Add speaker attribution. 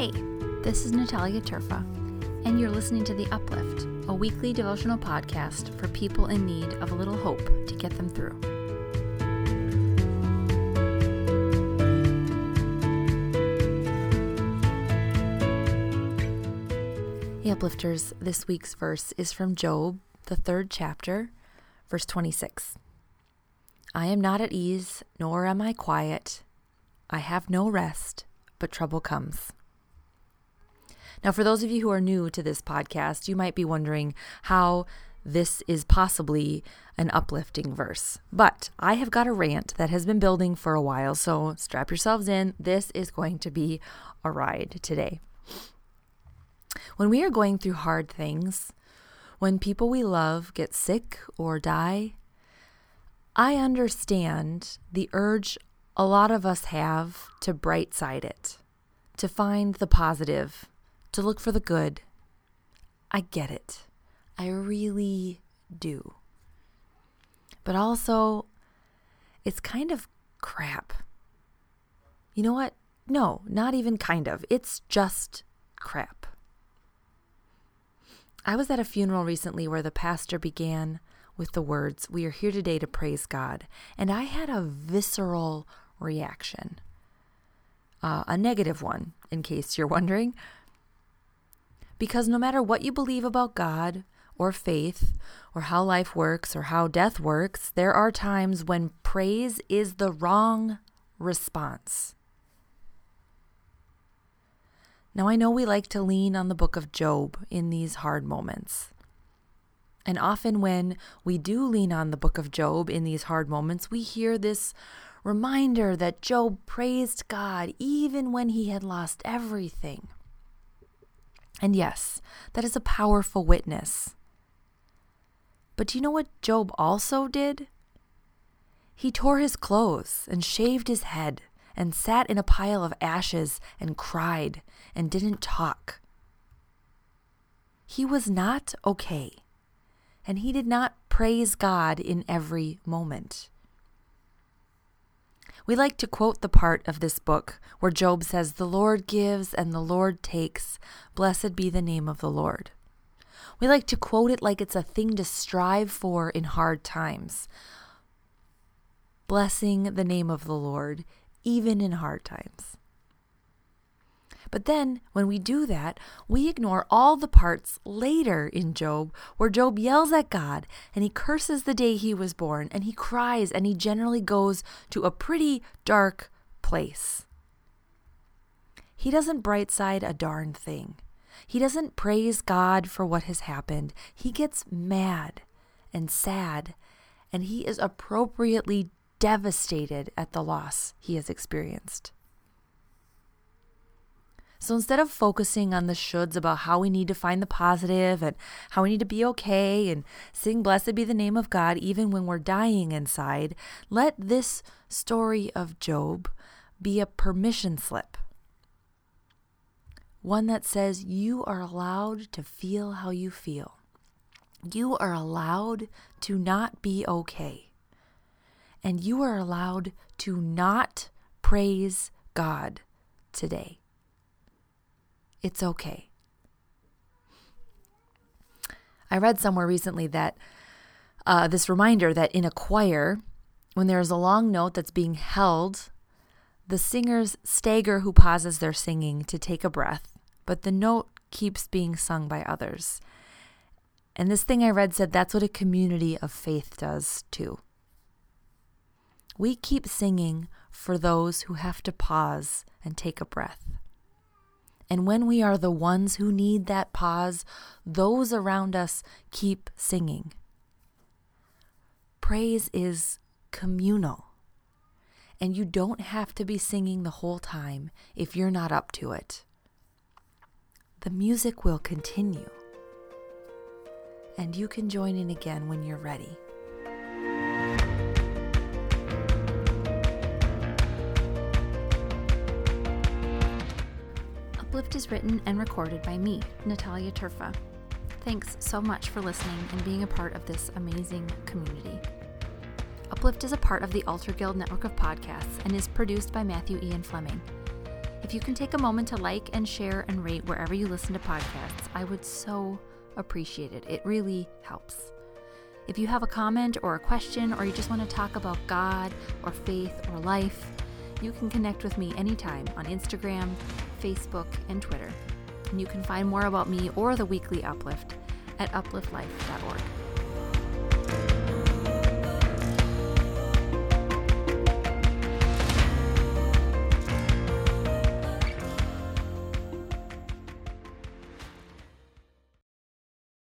Speaker 1: Hey, this is Natalia Terfa, and you're listening to The Uplift, a weekly devotional podcast for people in need of a little hope to get them through. The Uplifters, this week's verse is from Job, the third chapter, verse 26. I am not at ease, nor am I quiet. I have no rest, but trouble comes. Now, for those of you who are new to this podcast, you might be wondering how this is possibly an uplifting verse. But I have got a rant that has been building for a while, so strap yourselves in. This is going to be a ride today. When we are going through hard things, when people we love get sick or die, I understand the urge a lot of us have to bright side it, to find the positive, to look for the good. I get it. I really do. But also, it's kind of crap. You know what? No, not even kind of. It's just crap. I was at a funeral recently where the pastor began with the words, We are here today to praise God. And I had a visceral reaction, uh, a negative one, in case you're wondering. Because no matter what you believe about God or faith or how life works or how death works, there are times when praise is the wrong response. Now, I know we like to lean on the book of Job in these hard moments. And often, when we do lean on the book of Job in these hard moments, we hear this reminder that Job praised God even when he had lost everything. And yes, that is a powerful witness. But do you know what Job also did? He tore his clothes and shaved his head and sat in a pile of ashes and cried and didn't talk. He was not okay, and he did not praise God in every moment. We like to quote the part of this book where Job says, The Lord gives and the Lord takes. Blessed be the name of the Lord. We like to quote it like it's a thing to strive for in hard times. Blessing the name of the Lord, even in hard times. But then, when we do that, we ignore all the parts later in Job where Job yells at God and he curses the day he was born and he cries and he generally goes to a pretty dark place. He doesn't bright side a darn thing. He doesn't praise God for what has happened. He gets mad and sad, and he is appropriately devastated at the loss he has experienced. So instead of focusing on the shoulds about how we need to find the positive and how we need to be okay and sing Blessed be the name of God even when we're dying inside, let this story of Job be a permission slip. One that says you are allowed to feel how you feel. You are allowed to not be okay. And you are allowed to not praise God today. It's okay. I read somewhere recently that uh, this reminder that in a choir, when there is a long note that's being held, the singers stagger who pauses their singing to take a breath, but the note keeps being sung by others. And this thing I read said that's what a community of faith does too. We keep singing for those who have to pause and take a breath. And when we are the ones who need that pause, those around us keep singing. Praise is communal. And you don't have to be singing the whole time if you're not up to it. The music will continue. And you can join in again when you're ready. Uplift is written and recorded by me, Natalia Terfa. Thanks so much for listening and being a part of this amazing community. Uplift is a part of the Alter Guild network of podcasts and is produced by Matthew Ian Fleming. If you can take a moment to like and share and rate wherever you listen to podcasts, I would so appreciate it. It really helps. If you have a comment or a question, or you just want to talk about God or faith or life, you can connect with me anytime on Instagram, Facebook, and Twitter. And you can find more about me or the weekly uplift at upliftlife.org.